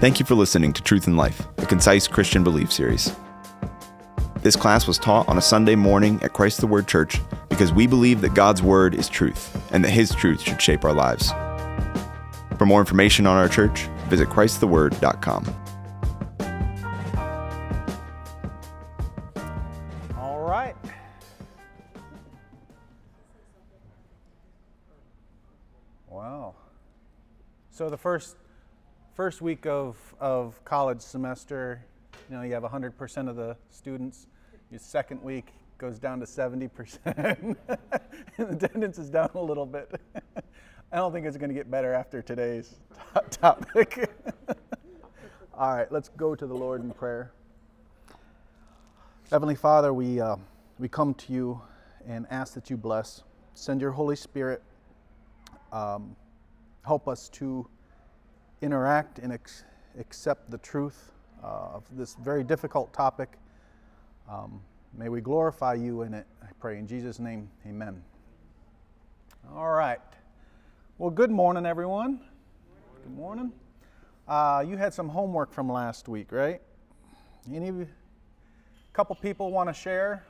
Thank you for listening to Truth in Life, a concise Christian belief series. This class was taught on a Sunday morning at Christ the Word Church because we believe that God's Word is truth and that His truth should shape our lives. For more information on our church, visit ChristTheWord.com. All right. Wow. So the first first week of, of college semester, you know, you have 100% of the students. Your second week goes down to 70%. and attendance is down a little bit. I don't think it's going to get better after today's topic. All right, let's go to the Lord in prayer. Heavenly Father, we, uh, we come to you and ask that you bless. Send your Holy Spirit. Um, help us to interact and ex- accept the truth uh, of this very difficult topic. Um, may we glorify you in it. I pray in Jesus' name, amen. All right. Well, good morning, everyone. Good morning. Uh, you had some homework from last week, right? Any couple people want to share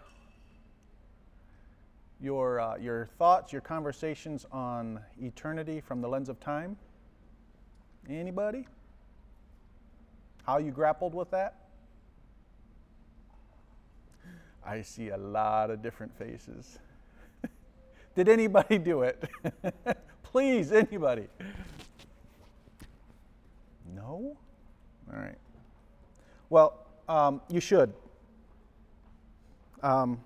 your, uh, your thoughts, your conversations on eternity from the lens of time? Anybody? How you grappled with that? I see a lot of different faces. Did anybody do it? Please, anybody. No? All right. Well, um, you should. Um,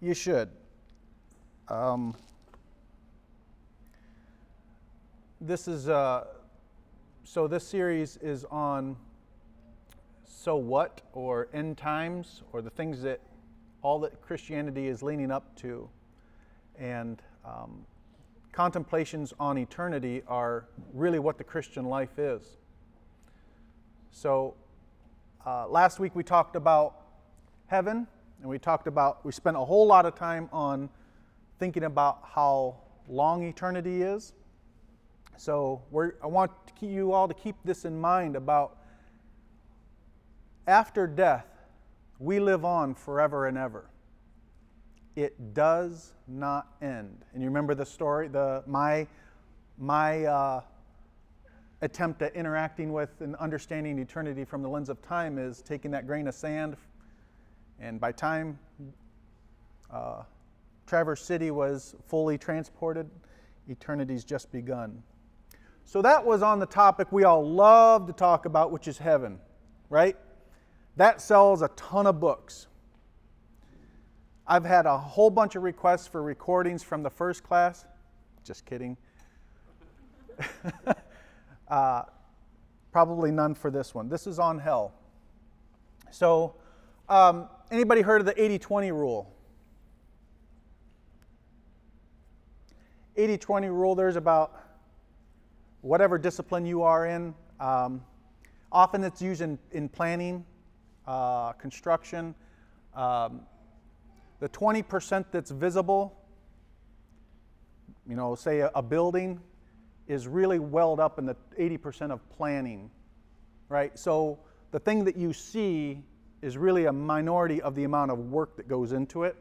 you should. Um, this is uh, so. This series is on so what or end times or the things that all that Christianity is leaning up to, and um, contemplations on eternity are really what the Christian life is. So, uh, last week we talked about heaven, and we talked about, we spent a whole lot of time on thinking about how long eternity is. So, I want you all to keep this in mind about after death, we live on forever and ever. It does not end. And you remember the story, the my my uh, attempt at interacting with and understanding eternity from the lens of time is taking that grain of sand, and by time uh, Traverse City was fully transported, eternity's just begun. So that was on the topic we all love to talk about, which is heaven, right? That sells a ton of books. I've had a whole bunch of requests for recordings from the first class. Just kidding. uh, probably none for this one. This is on hell. So, um, anybody heard of the 80 20 rule? 80 20 rule, there's about whatever discipline you are in. Um, often it's used in, in planning uh, construction. Um, the 20% that's visible, you know, say a, a building, is really welled up in the 80% of planning, right? So the thing that you see is really a minority of the amount of work that goes into it.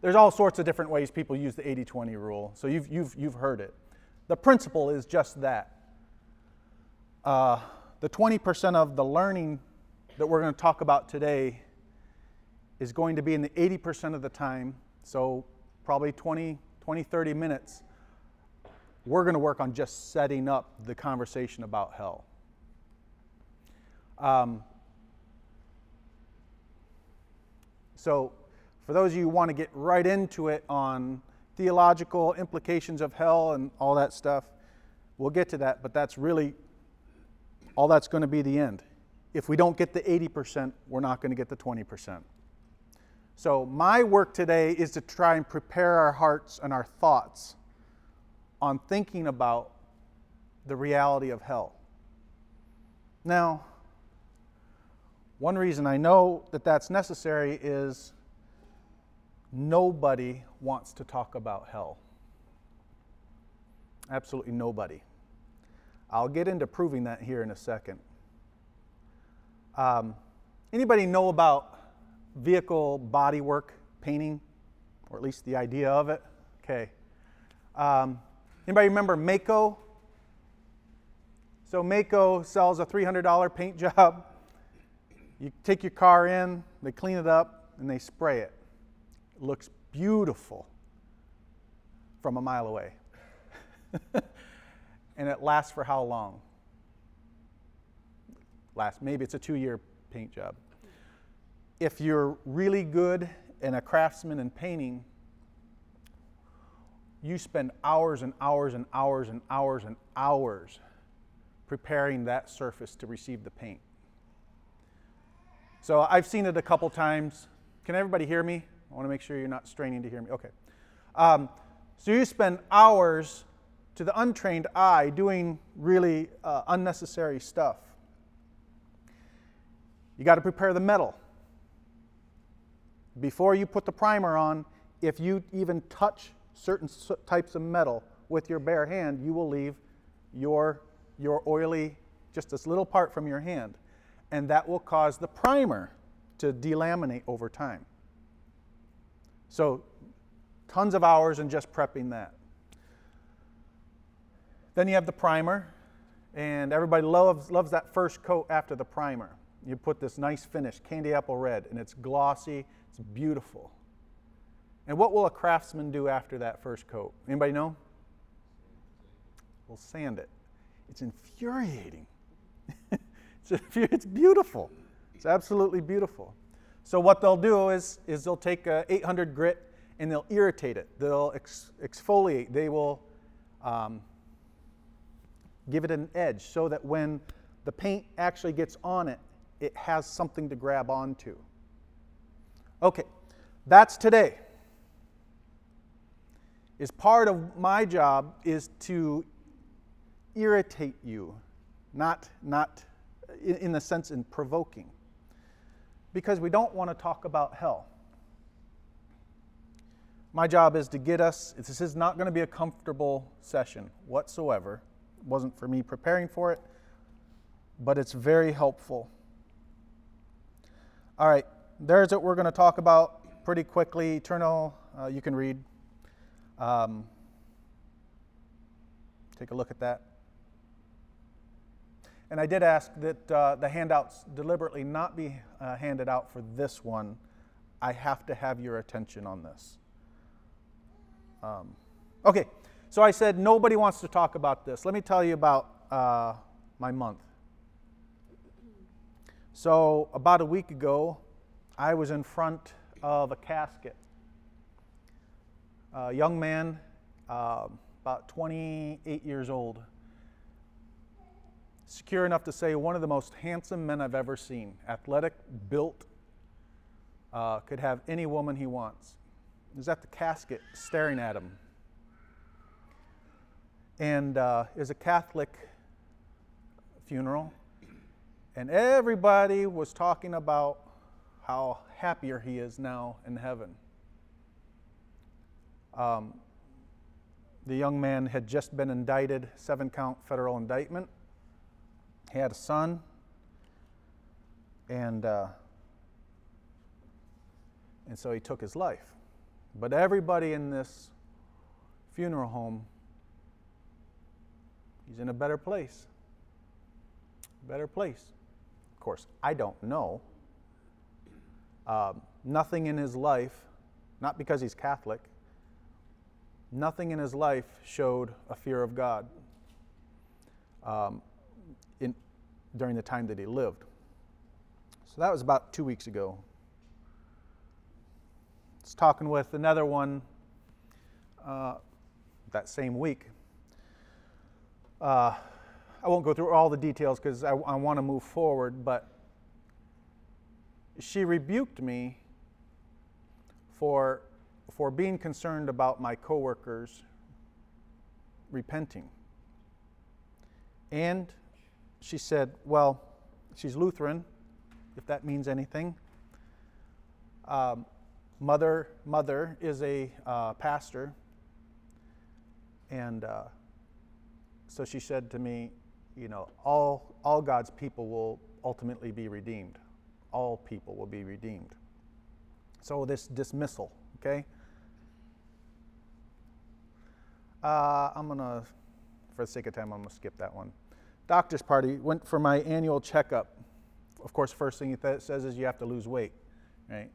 There's all sorts of different ways people use the 80 20 rule, so you've, you've, you've heard it. The principle is just that. Uh, the 20% of the learning that we're going to talk about today is going to be in the 80% of the time, so probably 20, 20 30 minutes, we're going to work on just setting up the conversation about hell. Um, so, for those of you who want to get right into it on theological implications of hell and all that stuff, we'll get to that, but that's really all that's going to be the end if we don't get the 80%, we're not going to get the 20%. So, my work today is to try and prepare our hearts and our thoughts on thinking about the reality of hell. Now, one reason I know that that's necessary is nobody wants to talk about hell. Absolutely nobody. I'll get into proving that here in a second. Um, anybody know about vehicle bodywork painting, or at least the idea of it? Okay. Um, anybody remember Maaco? So Maaco sells a $300 paint job. You take your car in, they clean it up, and they spray it. Looks beautiful from a mile away. and it lasts for how long? Last maybe it's a two-year paint job. If you're really good and a craftsman in painting, you spend hours and hours and hours and hours and hours preparing that surface to receive the paint. So I've seen it a couple times. Can everybody hear me? I want to make sure you're not straining to hear me. Okay. Um, so you spend hours to the untrained eye doing really uh, unnecessary stuff. You got to prepare the metal. Before you put the primer on, if you even touch certain types of metal with your bare hand, you will leave your, your oily, just this little part from your hand. And that will cause the primer to delaminate over time. So, tons of hours in just prepping that. Then you have the primer, and everybody loves, loves that first coat after the primer. You put this nice finish, candy apple red, and it's glossy, it's beautiful. And what will a craftsman do after that first coat? Anybody know? We'll sand it. It's infuriating. it's, it's beautiful. It's absolutely beautiful. So what they'll do is, is they'll take a 800 grit and they'll irritate it. They'll ex- exfoliate. They will um, give it an edge so that when the paint actually gets on it, it has something to grab onto. Okay, that's today. Is part of my job is to irritate you, not, not in, in the sense in provoking. Because we don't want to talk about hell. My job is to get us, this is not going to be a comfortable session whatsoever. It wasn't for me preparing for it, but it's very helpful. All right, there's what we're going to talk about pretty quickly. Eternal, uh, you can read. Um, take a look at that. And I did ask that uh, the handouts deliberately not be uh, handed out for this one. I have to have your attention on this. Um, okay, so I said nobody wants to talk about this. Let me tell you about uh, my month. So, about a week ago, I was in front of a casket. A young man, uh, about 28 years old, secure enough to say one of the most handsome men I've ever seen, athletic, built, uh, could have any woman he wants. He's at the casket staring at him. And uh, was a Catholic funeral, and everybody was talking about how happier he is now in heaven. Um, the young man had just been indicted, seven count federal indictment. He had a son, and, uh, and so he took his life. But everybody in this funeral home, he's in a better place. Better place. Of course, I don't know. Uh, nothing in his life, not because he's Catholic, nothing in his life showed a fear of God um, during the time that he lived. So that was about two weeks ago. I was talking with another one uh, that same week. Uh, I won't go through all the details because I, I want to move forward, but she rebuked me for, for being concerned about my coworkers repenting. And she said, Well, she's Lutheran, if that means anything. Um, mother, mother is a uh, pastor. And uh, so she said to me, you know, all, all God's people will ultimately be redeemed. All people will be redeemed. So, this dismissal, okay? Uh, I'm going to, for the sake of time, I'm going to skip that one. Doctor's party, went for my annual checkup. Of course, first thing it th- says is you have to lose weight, right?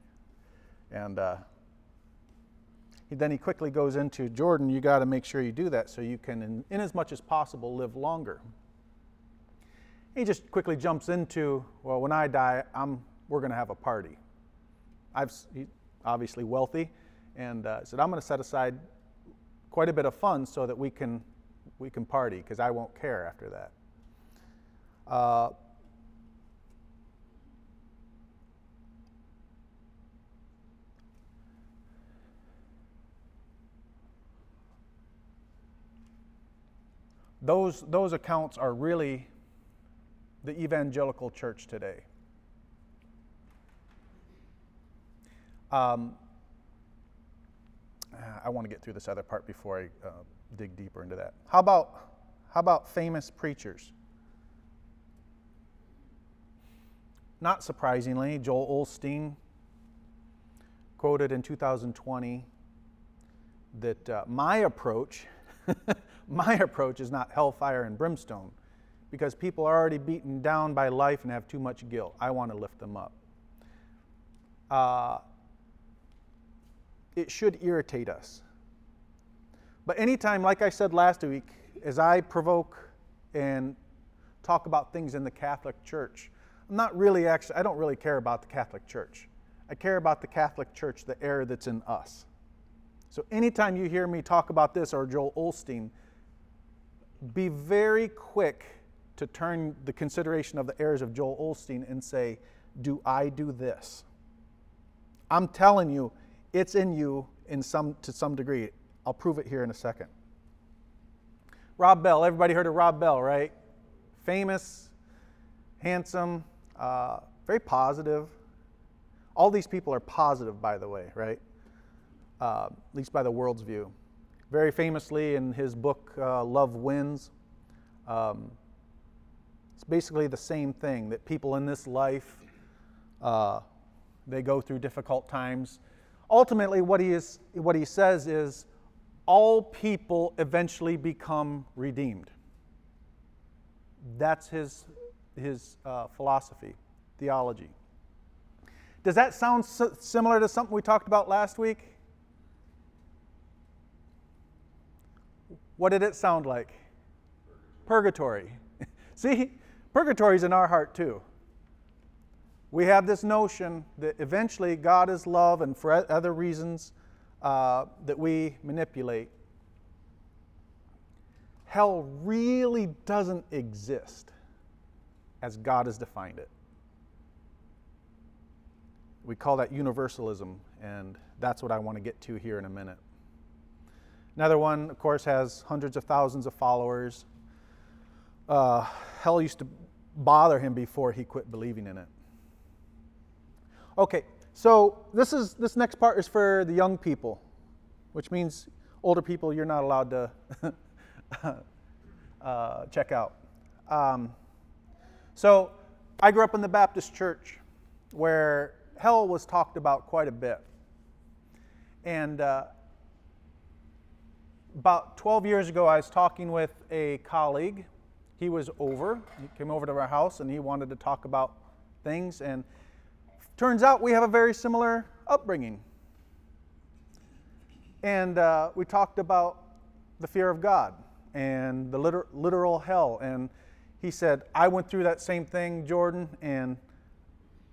And uh, then he quickly goes into Jordan, you got to make sure you do that so you can, in, in, as much as possible, live longer. He just quickly jumps into, well, when I die, I'm, we're going to have a party. I've he's obviously wealthy, and uh, said I'm going to set aside quite a bit of funds so that we can we can party because I won't care after that. Uh, those, those accounts are really the evangelical church today. Um, I want to get through this other part before I uh, dig deeper into that. How about, how about famous preachers? Not surprisingly, Joel Osteen quoted in 2020 that uh, my approach, my approach is not hellfire and brimstone, because people are already beaten down by life and have too much guilt. I want to lift them up. Uh, it should irritate us. But anytime, like I said last week, as I provoke and talk about things in the Catholic Church, I'm not really actually, I don't really care about the Catholic Church. I care about the Catholic Church, the error that's in us. So anytime you hear me talk about this or Joel Osteen, be very quick to turn the consideration of the errors of Joel Osteen and say, Do I do this? I'm telling you, it's in you in some, to some degree. I'll prove it here in a second. Rob Bell, everybody heard of Rob Bell, right? Famous, handsome, uh, very positive. All these people are positive, by the way, right? Uh, at least by the world's view. Very famously in his book, uh, Love Wins, um, it's basically the same thing that people in this life, uh, they go through difficult times. Ultimately, what he, is, what he says is, all people eventually become redeemed. That's his, his uh, philosophy, theology. Does that sound similar to something we talked about last week? What did it sound like? Purgatory. See, purgatory is in our heart too. We have this notion that eventually God is love, and for other reasons, uh, that we manipulate, hell really doesn't exist as God has defined it. We call that universalism, and that's what I want to get to here in a minute. Another one, of course, has hundreds of thousands of followers. Uh, hell used to bother him before he quit believing in it. Okay, so this is this next part is for the young people, which means older people you're not allowed to uh, check out. Um, so I grew up in the Baptist church where hell was talked about quite a bit, and uh, about 12 years ago, I was talking with a colleague. He was over. He came over to our house and he wanted to talk about things. And Turns out we have a very similar upbringing. And uh, we talked about the fear of God and the liter- literal hell. And he said, I went through that same thing, Jordan, and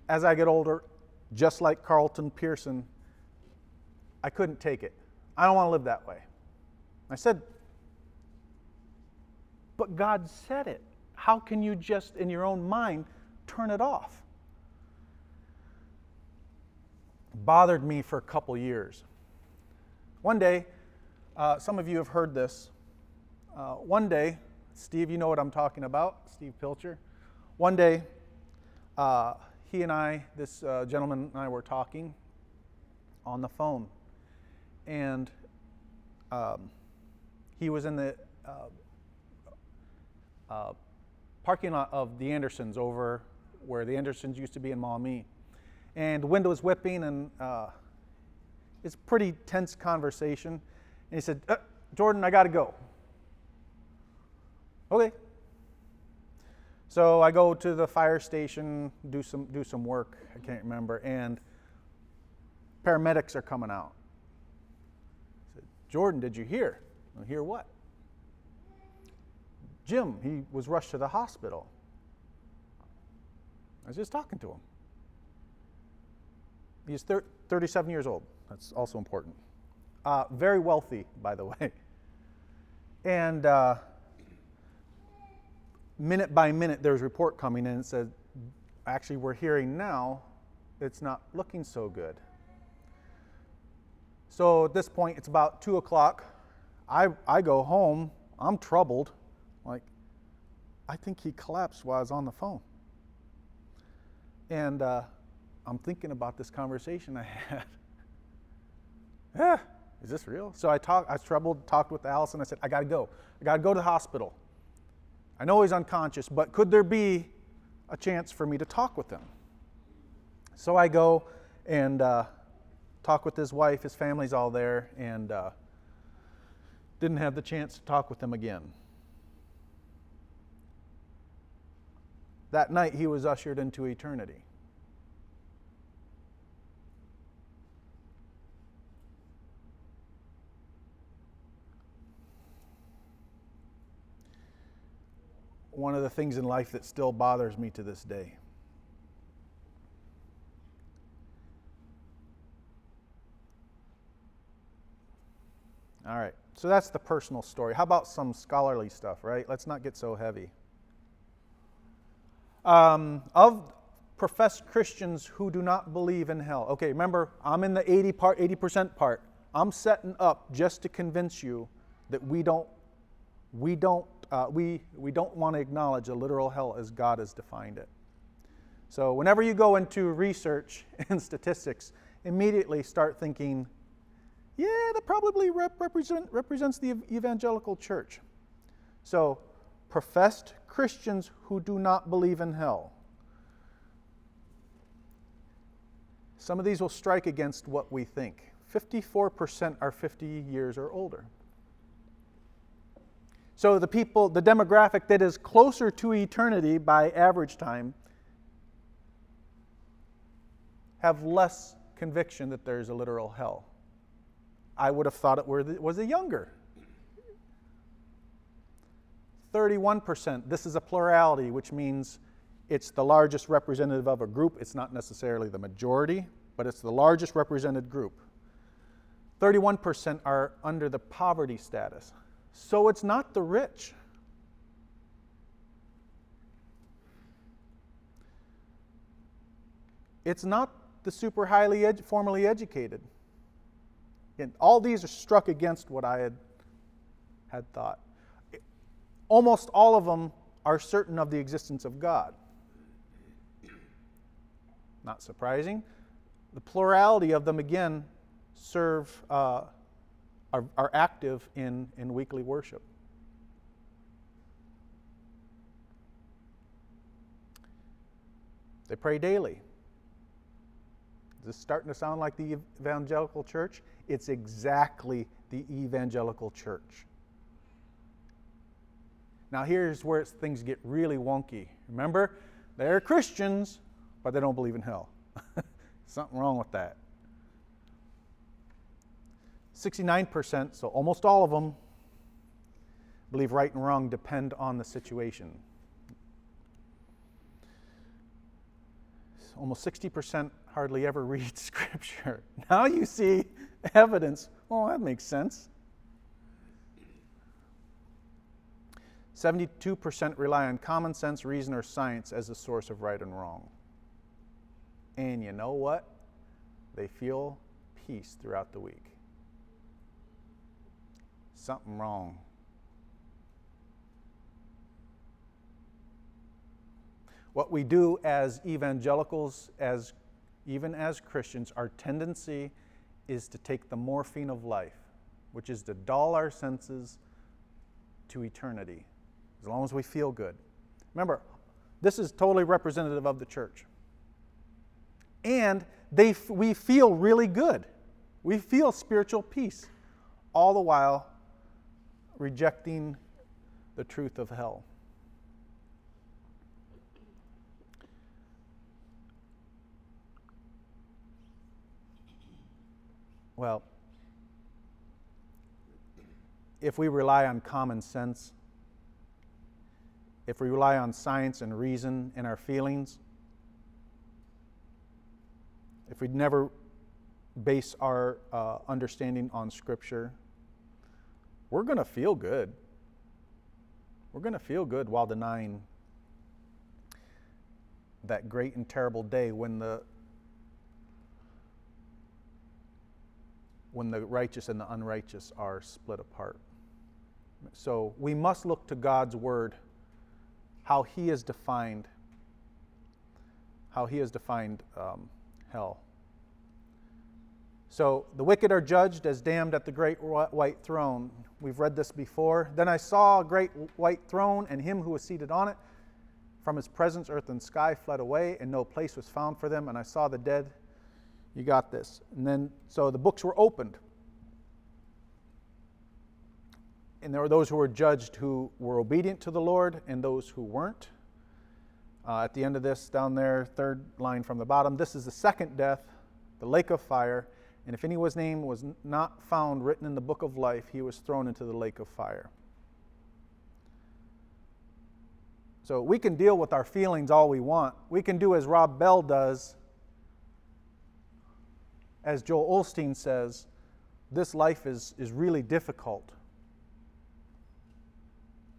as I get older, just like Carlton Pearson, I couldn't take it. I don't want to live that way. I said, But God said it. How can you just, in your own mind, turn it off? bothered me for a couple years. One day, uh, some of you have heard this. Uh, one day, Steve, you know what I'm talking about, Steve Pilcher. One day, uh, he and I, this uh, gentleman and I were talking on the phone, and um, he was in the uh, uh, parking lot of the Andersons over where the Andersons used to be in Maumee. And the wind was whipping, and uh, it's a pretty tense conversation. And he said, uh, Jordan, I got to go. Okay. So I go to the fire station, do some, do some work, I can't remember, and paramedics are coming out. I said, Jordan, did you hear? Hear what? Jim, he was rushed to the hospital. I was just talking to him. He's thir- 37 years old. That's also important. Uh, very wealthy, by the way. And uh, minute by minute, there's a report coming in and said, actually, we're hearing now it's not looking so good. So at this point, it's about 2 o'clock. I, I go home. I'm troubled. Like, I think he collapsed while I was on the phone. And uh, I'm thinking about this conversation I had. yeah, is this real? So I talked, I troubled, talked with Allison. I said, I got to go. I got to go to the hospital. I know he's unconscious, but could there be a chance for me to talk with him? So I go and uh, talk with his wife. His family's all there, and uh, didn't have the chance to talk with him again. That night, he was ushered into eternity. One of the things in life that still bothers me to this day. All right, so that's the personal story. How about some scholarly stuff, right? Let's not get so heavy. Um, of professed Christians who do not believe in hell. Okay, remember, I'm in the 80 part, 80% part. I'm setting up just to convince you that we don't, we don't, uh, we, we don't want to acknowledge a literal hell as God has defined it. So whenever you go into research and statistics, immediately start thinking yeah, that probably rep- represent, represents the evangelical church. So, professed Christians who do not believe in hell. Some of these will strike against what we think. 54% are 50 years or older. So, the people, the demographic that is closer to eternity by average time, have less conviction that there's a literal hell. I would have thought it was a younger. 31%, this is a plurality, which means it's the largest representative of a group. It's not necessarily the majority, but it's the largest represented group. 31% are under the poverty status. So it's not the rich. It's not the super highly formally educated. And all these are struck against what I had, had thought. Almost all of them are certain of the existence of God. Not surprising. The plurality of them, again, serve, uh, are, are active in, in weekly worship. They pray daily. Is this starting to sound like the evangelical church? It's exactly the evangelical church. Now, here's where things get really wonky. Remember, they're Christians, but they don't believe in hell. Something wrong with that. 69%, so almost all of them, believe right and wrong depend on the situation. Almost 60% hardly ever read Scripture. Now you see evidence. Oh, that makes sense. 72% rely on common sense, reason, or science as a source of right and wrong. And you know what? They feel peace throughout the week. Something wrong. What we do as evangelicals, as even as Christians, our tendency is to take the morphine of life, which is to dull our senses to eternity, as long as we feel good. Remember, this is totally representative of the church. And they, we feel really good. We feel spiritual peace, all the while rejecting the truth of hell. Well, if we rely on common sense, if we rely on science and reason and our feelings, if we never base our uh, understanding on Scripture, we're going to feel good. We're going to feel good while denying that great and terrible day when the when the righteous and the unrighteous are split apart. So we must look to God's word, how He has defined, how He has defined um, hell. So the wicked are judged as damned at the great white throne. We've read this before. Then I saw a great white throne and him who was seated on it. From his presence, earth and sky fled away, and no place was found for them. And I saw the dead you got this. And then, so the books were opened. And there were those who were judged who were obedient to the Lord and those who weren't. Uh, at the end of this, down there, third line from the bottom, this is the second death, the lake of fire. And if anyone's name was not found written in the book of life, he was thrown into the lake of fire. So we can deal with our feelings all we want. We can do as Rob Bell does as Joel Osteen says, this life is, is really difficult.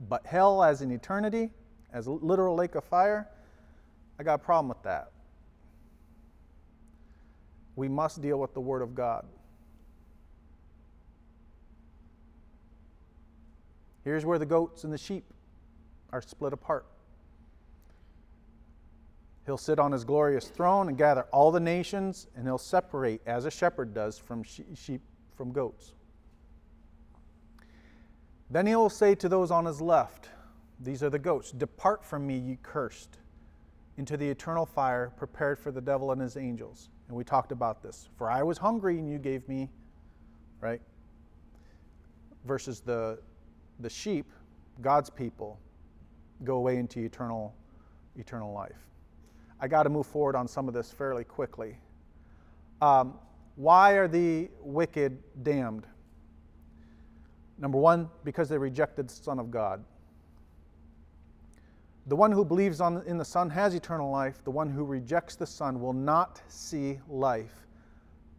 But hell as an eternity, as a literal lake of fire, I got a problem with that. We must deal with the Word of God. Here's where the goats and the sheep are split apart. He'll sit on his glorious throne and gather all the nations, and he'll separate, as a shepherd does, from sheep from goats. Then he will say to those on his left, These are the goats, Depart from me, ye cursed, into the eternal fire prepared for the devil and his angels. And we talked about this. For I was hungry, and you gave me, right? Versus the, the sheep, God's people, go away into eternal, eternal life. I got to move forward on some of this fairly quickly. Um, why are the wicked damned? Number one, because they rejected the Son of God. The one who believes on, in the Son has eternal life. The one who rejects the Son will not see life,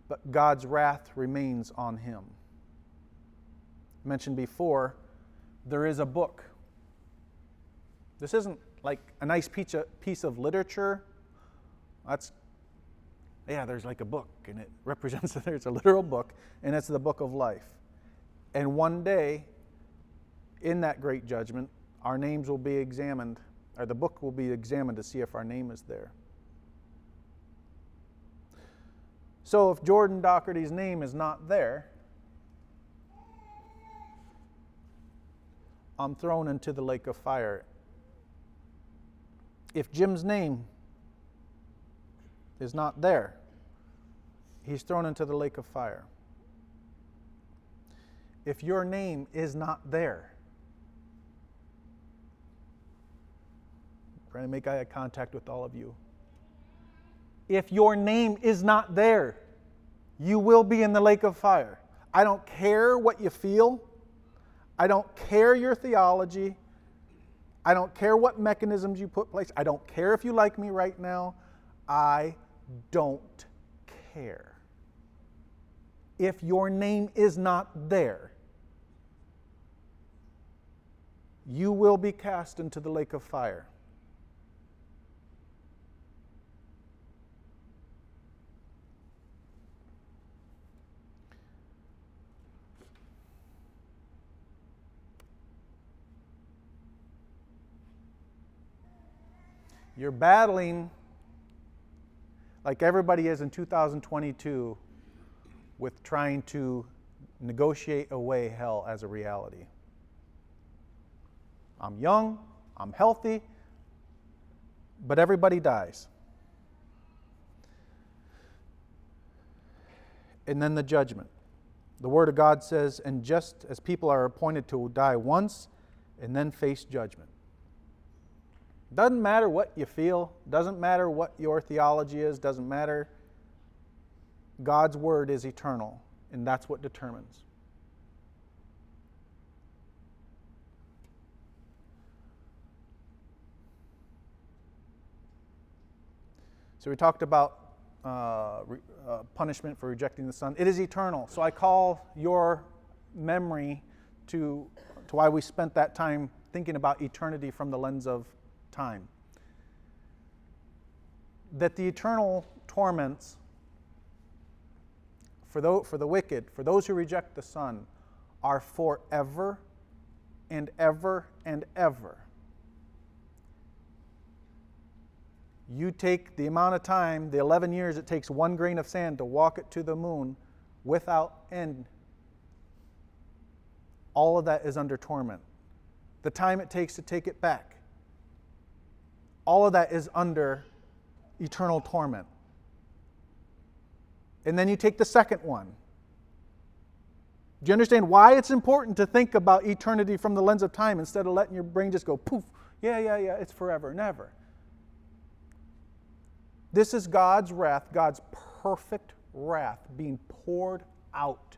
but God's wrath remains on him. Mentioned before, there is a book. This isn't like a nice piece of literature that's, yeah, there's like a book, and it represents that there's a literal book, and it's the book of life. And one day, in that great judgment, our names will be examined, or the book will be examined to see if our name is there. So if Jordan Doherty's name is not there, I'm thrown into the lake of fire. If Jim's name is not there, he's thrown into the lake of fire. If your name is not there, trying to make eye contact with all of you. If your name is not there, you will be in the lake of fire. I don't care what you feel. I don't care your theology. I don't care what mechanisms you put place. I don't care if you like me right now. I don't care. If your name is not there, you will be cast into the lake of fire. You're battling like everybody is in 2022 with trying to negotiate away hell as a reality. I'm young, I'm healthy, But everybody dies. And then the judgment. The Word of God says, and just as people are appointed to die once and then face judgment. Doesn't matter what you feel, doesn't matter what your theology is, doesn't matter. God's Word is eternal, and that's what determines. So we talked about uh, re, uh, punishment for rejecting the Son. It is eternal. So I call your memory to, to why we spent that time thinking about eternity from the lens of time. That the eternal torments for the, for the wicked, for those who reject the Son, are forever and ever and ever. you take the amount of time, the 11 years it takes one grain of sand to walk it to the moon without end. All of that is under torment. The time it takes to take it back. All of that is under eternal torment. And then you take the second one. Do you understand why it's important to think about eternity from the lens of time instead of letting your brain just go poof? Yeah, yeah, yeah, it's forever and ever. This is God's wrath, God's perfect wrath being poured out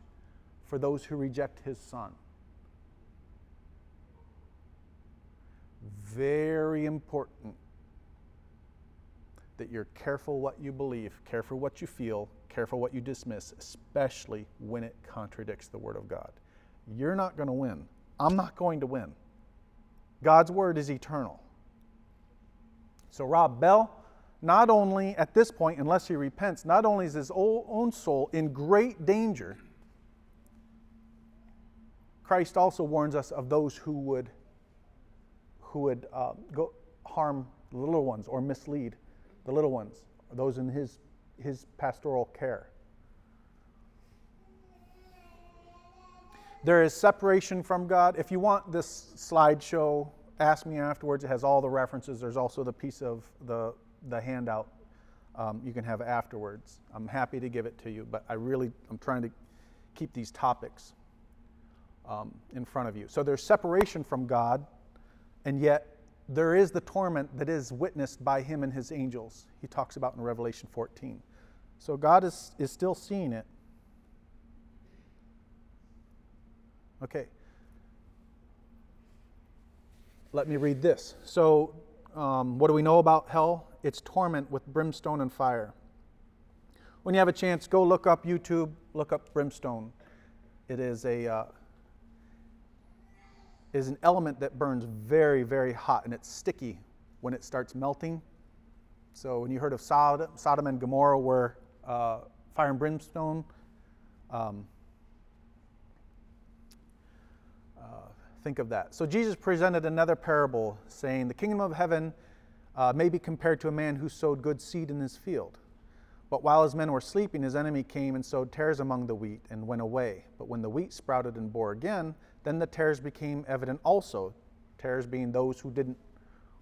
for those who reject his son. Very important that you're careful what you believe, careful what you feel, careful what you dismiss, especially when it contradicts the Word of God. You're not going to win. I'm not going to win. God's Word is eternal. So, Rob Bell, not only at this point, unless he repents, not only is his own soul in great danger, Christ also warns us of those who would, who would uh, go harm little ones or mislead the little ones, those in his, his pastoral care. There is separation from God. If you want this slideshow, ask me afterwards. It has all the references. There's also the piece of the the handout um, you can have afterwards. I'm happy to give it to you, but I really I'm trying to keep these topics um, in front of you. So there's separation from God, and yet there is the torment that is witnessed by him and his angels. He talks about in Revelation 14. So God is, is still seeing it. Okay. Let me read this. So, um, what do we know about hell? its torment with brimstone and fire. When you have a chance, go look up YouTube, look up brimstone. It is a uh, is an element that burns very, very hot, and it's sticky when it starts melting. So when you heard of Sodom, Sodom and Gomorrah, where uh, fire and brimstone, um, uh, think of that. So Jesus presented another parable, saying, "The kingdom of heaven." uh, may be compared to a man who sowed good seed in his field. But while his men were sleeping, his enemy came and sowed tares among the wheat and went away. But when the wheat sprouted and bore again, then the tares became evident also. Tares being those who didn't,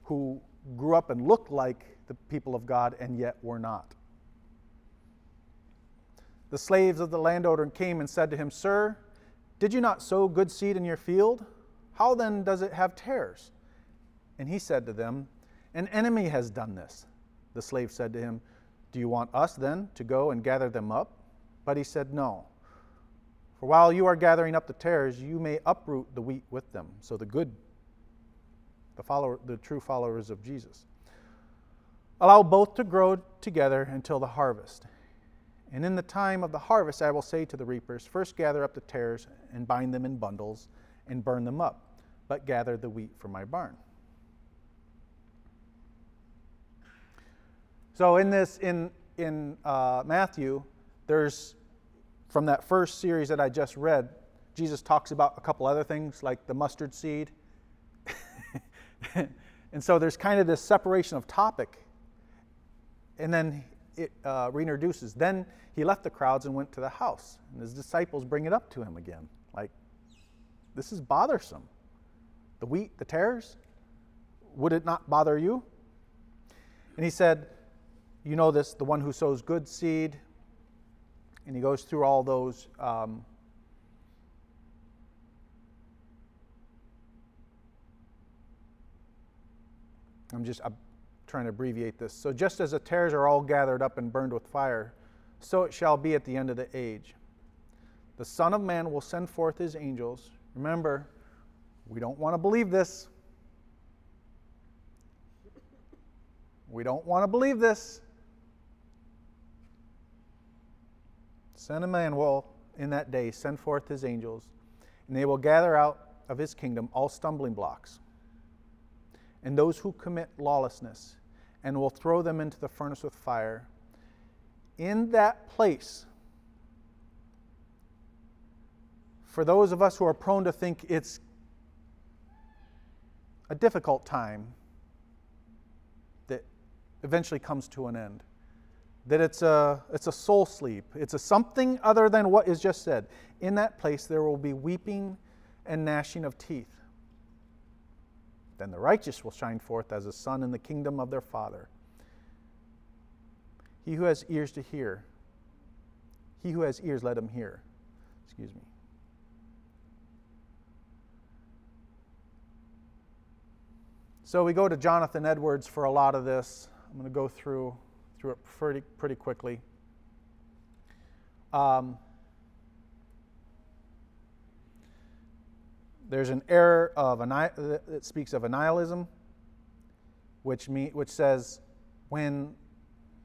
who grew up and looked like the people of God and yet were not. The slaves of the landowner came and said to him, Sir, did you not sow good seed in your field? How then does it have tares? And he said to them, an enemy has done this. The slave said to him, Do you want us then to go and gather them up? But he said, No. For while you are gathering up the tares, you may uproot the wheat with them. So the good, the follower, the true followers of Jesus. Allow both to grow together until the harvest. And in the time of the harvest, I will say to the reapers, First gather up the tares and bind them in bundles and burn them up, but gather the wheat for my barn. So in this, in, in uh, Matthew, there's, from that first series that I just read, Jesus talks about a couple other things like the mustard seed. and so there's kind of this separation of topic. And then it uh, reintroduces. Then he left the crowds and went to the house. And his disciples bring it up to him again. Like, this is bothersome. The wheat, the tares, would it not bother you? And he said, You know this, the one who sows good seed. And he goes through all those. Um, I'm just I'm trying to abbreviate this. So, just as the tares are all gathered up and burned with fire, so it shall be at the end of the age. The Son of Man will send forth his angels. Remember, we don't want to believe this. We don't want to believe this. Son of Man will, in that day, send forth his angels, and they will gather out of his kingdom all stumbling blocks and those who commit lawlessness, and will throw them into the furnace with fire. In that place, for those of us who are prone to think it's a difficult time that eventually comes to an end, that it's a, it's a soul sleep, it's a something other than what is just said. In that place, there will be weeping and gnashing of teeth. Then the righteous will shine forth as a sun in the kingdom of their Father. He who has ears to hear, he who has ears, let him hear. Excuse me. So we go to Jonathan Edwards for a lot of this. I'm going to go through through it pretty pretty quickly. Um, There's an error of that speaks of annihilism, which, me, which says when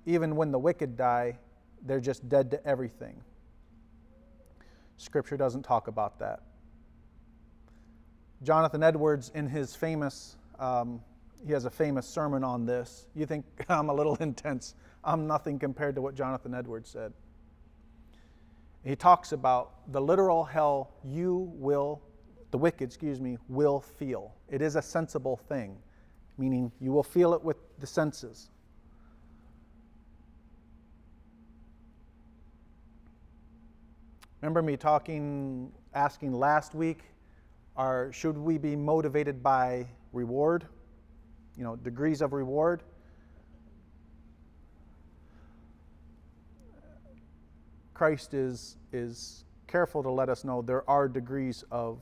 even when the wicked die, they're just dead to everything. Scripture doesn't talk about that. Jonathan Edwards, in his famous, um, he has a famous sermon on this. You think I'm a little intense. I'm nothing compared to what Jonathan Edwards said. He talks about the literal hell you will the wicked, excuse me, will feel. It is a sensible thing, meaning you will feel it with the senses. Remember me talking, asking last week, are, should we be motivated by reward? You know, degrees of reward? Christ is, is careful to let us know there are degrees of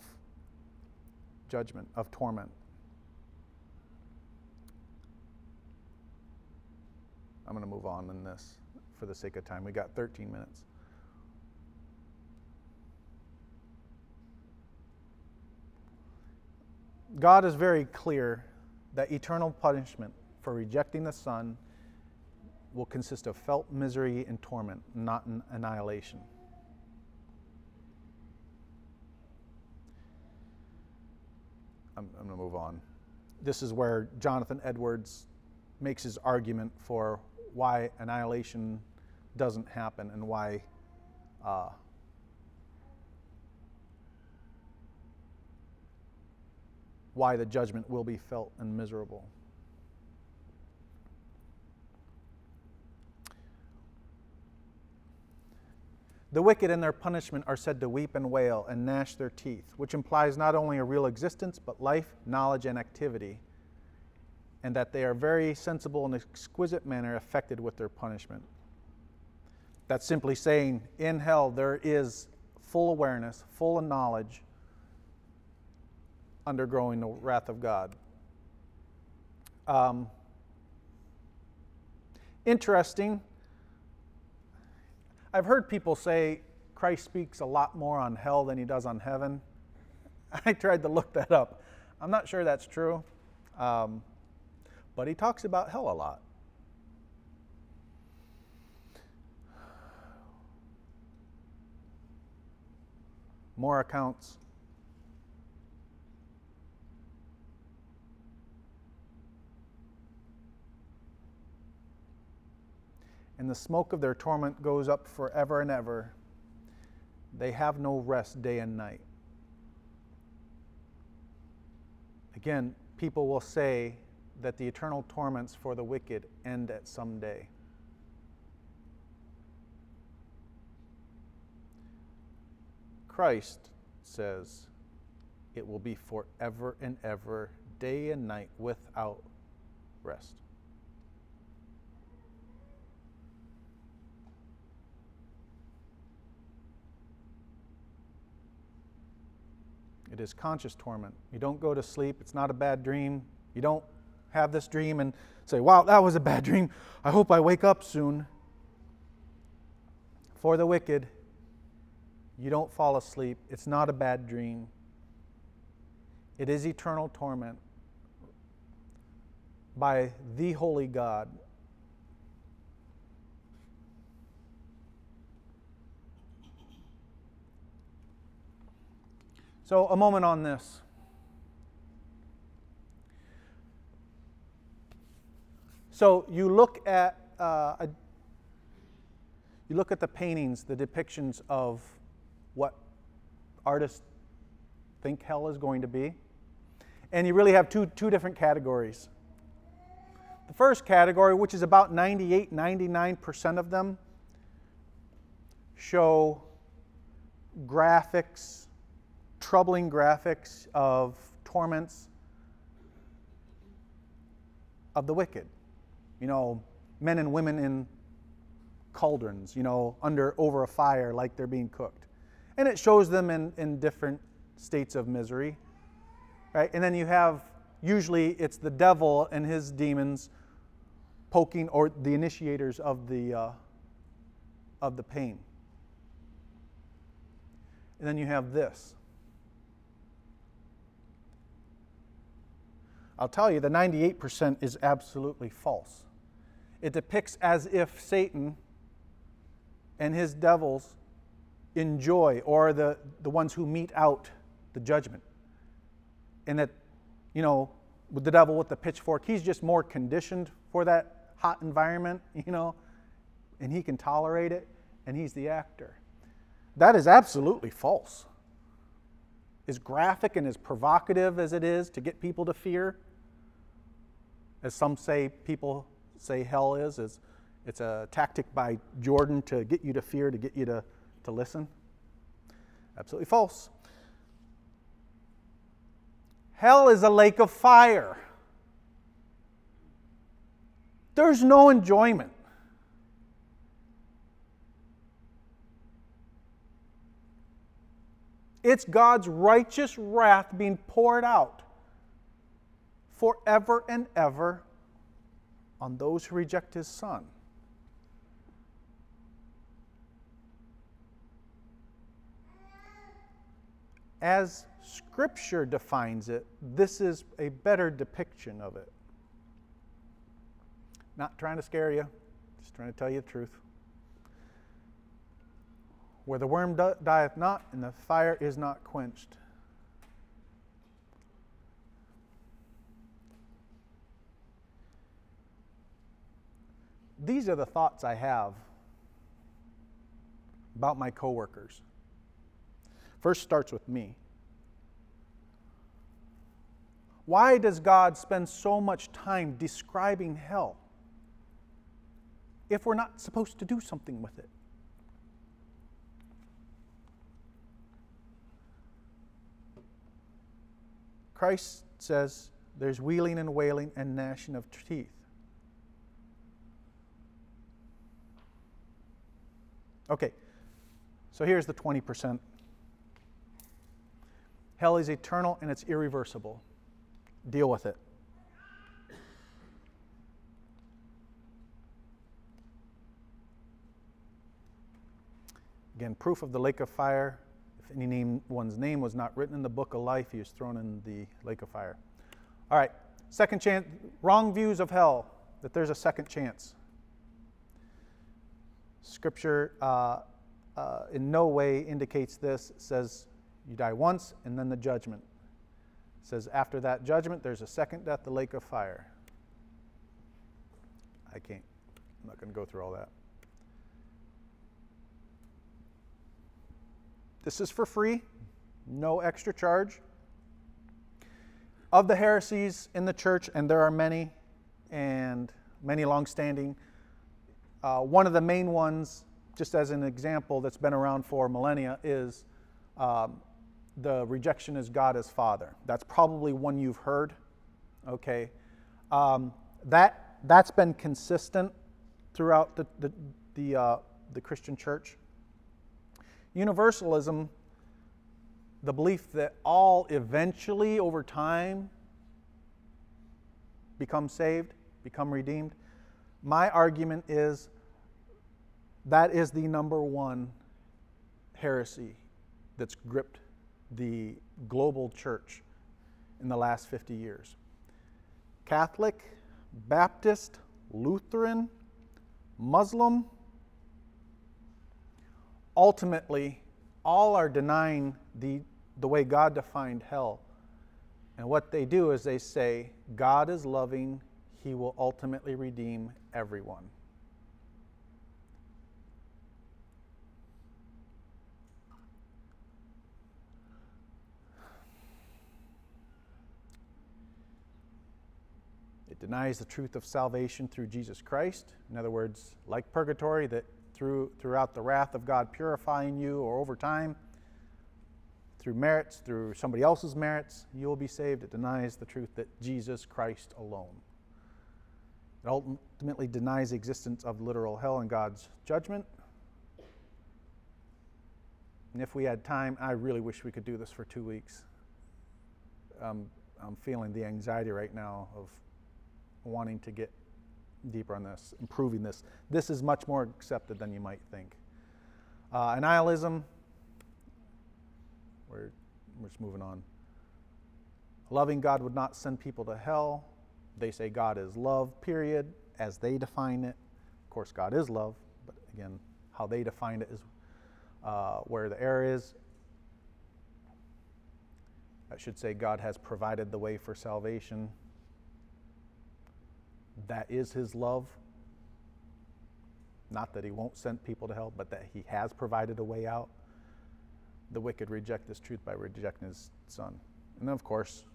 judgment, of torment. I'm going to move on in this for the sake of time. We got 13 minutes. God is very clear that eternal punishment for rejecting the Son will consist of felt misery and torment, not an annihilation. I'm, I'm going to move on. This is where Jonathan Edwards makes his argument for why annihilation doesn't happen and why uh, why the judgment will be felt and miserable. The wicked in their punishment are said to weep and wail and gnash their teeth, which implies not only a real existence, but life, knowledge, and activity, and that they are very sensible and exquisite manner affected with their punishment. That's simply saying in hell there is full awareness, full knowledge, undergoing the wrath of God. Um, interesting I've heard people say Christ speaks a lot more on hell than he does on heaven. I tried to look that up. I'm not sure that's true, um, but he talks about hell a lot. More accounts and the smoke of their torment goes up forever and ever. They have no rest day and night. Again, people will say that the eternal torments for the wicked end at some day. Christ says it will be forever and ever, day and night, without rest. It is conscious torment. You don't go to sleep. It's not a bad dream. You don't have this dream and say, wow, that was a bad dream. I hope I wake up soon. For the wicked, you don't fall asleep. It's not a bad dream. It is eternal torment by the holy God. So, a moment on this. So, you look at uh, a, you look at the paintings, the depictions of what artists think hell is going to be, and you really have two, two different categories. The first category, which is about 98, 99% of them, show graphics troubling graphics of torments of the wicked. You know, men and women in cauldrons, you know, under over a fire like they're being cooked. And it shows them in, in different states of misery. Right? And then you have usually it's the devil and his demons poking or the initiators of the uh, of the pain. And then you have this. I'll tell you, the 98% is absolutely false. It depicts as if Satan and his devils enjoy, or the, the ones who mete out the judgment. And that, you know, with the devil with the pitchfork, he's just more conditioned for that hot environment, you know, and he can tolerate it, and he's the actor. That is absolutely false. As graphic and as provocative as it is to get people to fear, as some say people say hell is, is it's a tactic by Jordan to get you to fear, to get you to, to listen. Absolutely false. Hell is a lake of fire. There's no enjoyment. It's God's righteous wrath being poured out forever and ever on those who reject his son. As Scripture defines it, this is a better depiction of it. Not trying to scare you, just trying to tell you the truth. Where the worm dieth not and the fire is not quenched. These are the thoughts I have about my coworkers. First starts with me. Why does God spend so much time describing hell if we're not supposed to do something with it? Christ says there's wheeling and wailing and gnashing of teeth. Okay, so here's the 20%. Hell is eternal and it's irreversible. Deal with it. Again, proof of the lake of fire. If any name, one's name was not written in the book of life, he is thrown in the lake of fire. All right, second chance, wrong views of hell, that there's a second chance. Scripture uh, uh, in no way indicates this. It says you die once and then the judgment. It says after that judgment, there's a second death, the lake of fire. I can't, I'm not going to go through all that. This is for free, no extra charge. Of the heresies in the church, and there are many, and many long standing, uh, one of the main ones, just as an example that's been around for millennia, is um, the rejection is God as Father. That's probably one you've heard. Okay, um, that that's been consistent throughout the the the, uh, the Christian church. Universalism the belief that all eventually, over time, become saved, become redeemed. My argument is that is the number one heresy that's gripped the global church in the last 50 years. Catholic, Baptist, Lutheran, Muslim, ultimately, all are denying the, the way God defined hell. And what they do is they say, God is loving, He will ultimately redeem everyone. It denies the truth of salvation through Jesus Christ. In other words, like purgatory, that through, throughout the wrath of God purifying you or over time, through merits, through somebody else's merits, you will be saved. It denies the truth that Jesus Christ alone. It ultimately denies the existence of literal hell and God's judgment. And if we had time, I really wish we could do this for two weeks. Um, I'm feeling the anxiety right now of wanting to get deeper on this, improving this. This is much more accepted than you might think. Uh, annihilism, we're, we're just moving on. Loving God would not send people to hell. They say God is love, period, as they define it. Of course, God is love, but again, how they define it is uh, where the error is. I should say God has provided the way for salvation. That is His love. Not that He won't send people to hell, but that He has provided a way out the wicked reject this truth by rejecting his son. And then, of course,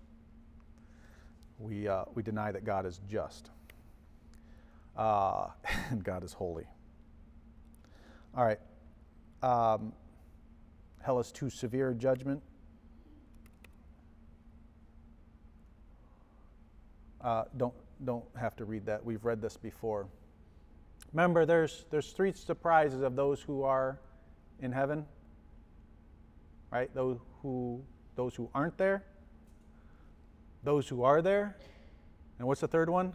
we, uh, we deny that God is just uh, and God is holy. All right. Um, hell is too severe a judgment. Uh, don't, don't have to read that. We've read this before. Remember, there's, there's three surprises of those who are in heaven right? Those who, those who aren't there, those who are there, and what's the third one?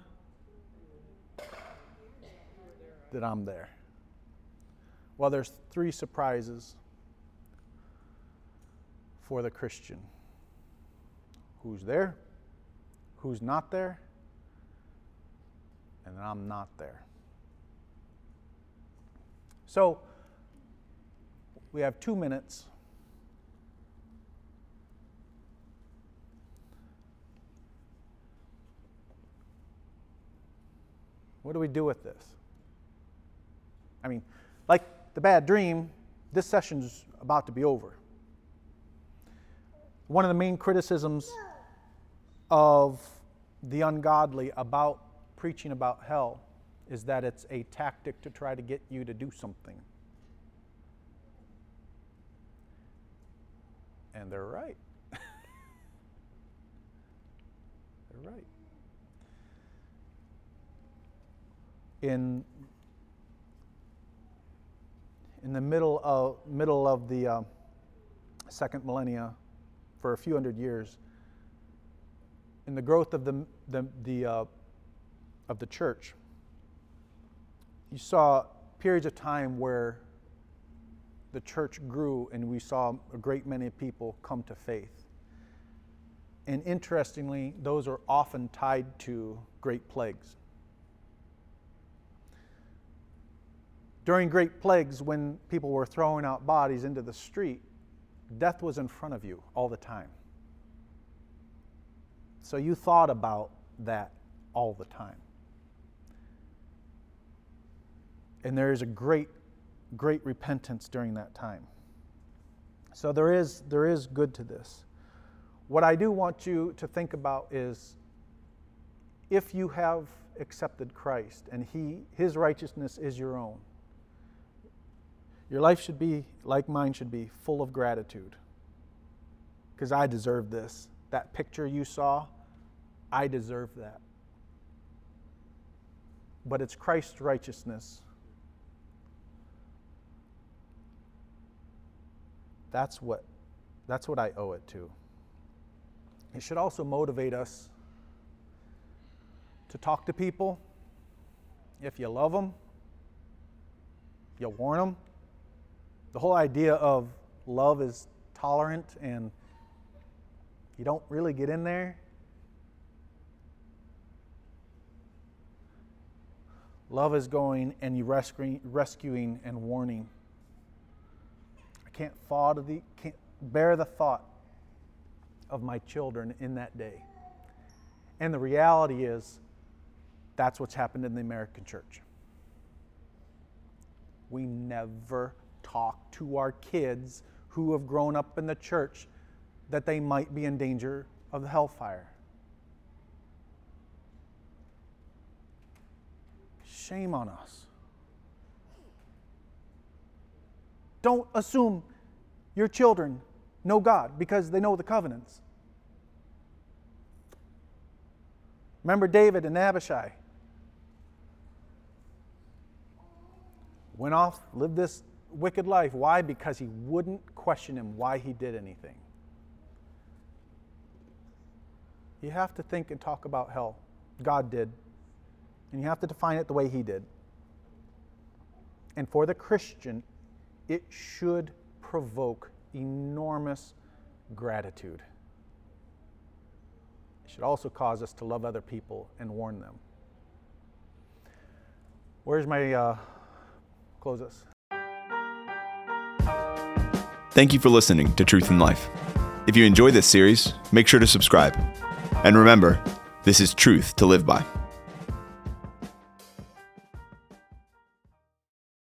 That I'm there. Well, there's three surprises for the Christian who's there, who's not there, and I'm not there. So, we have two minutes What do we do with this? I mean, like the bad dream, this session's about to be over. One of the main criticisms of the ungodly about preaching about hell is that it's a tactic to try to get you to do something. And they're right. they're right. In, in the middle of, middle of the uh, second millennia, for a few hundred years, in the growth of the, the, the uh, of the church, you saw periods of time where the church grew and we saw a great many people come to faith. And interestingly, those are often tied to great plagues. During great plagues, when people were throwing out bodies into the street, death was in front of you all the time. So you thought about that all the time. And there is a great, great repentance during that time. So there is, there is good to this. What I do want you to think about is if you have accepted Christ and he, his righteousness is your own, your life should be, like mine should be, full of gratitude. Because I deserve this. That picture you saw, I deserve that. But it's Christ's righteousness. That's what That's what I owe it to. It should also motivate us to talk to people. If you love them, you warn them. The whole idea of love is tolerant and you don't really get in there. Love is going and you rescuing, rescuing and warning. I can't thought of the can't bear the thought of my children in that day. And the reality is that's what's happened in the American church. We never talk to our kids who have grown up in the church that they might be in danger of the hellfire. Shame on us. Don't assume your children know God because they know the covenants. Remember David and Abishai? Went off, lived this wicked life. Why? Because he wouldn't question him why he did anything. You have to think and talk about hell. God did. And you have to define it the way he did. And for the Christian, it should provoke enormous gratitude. It should also cause us to love other people and warn them. Where's my uh, close us? Thank you for listening to Truth in Life. If you enjoy this series, make sure to subscribe. And remember, this is truth to live by.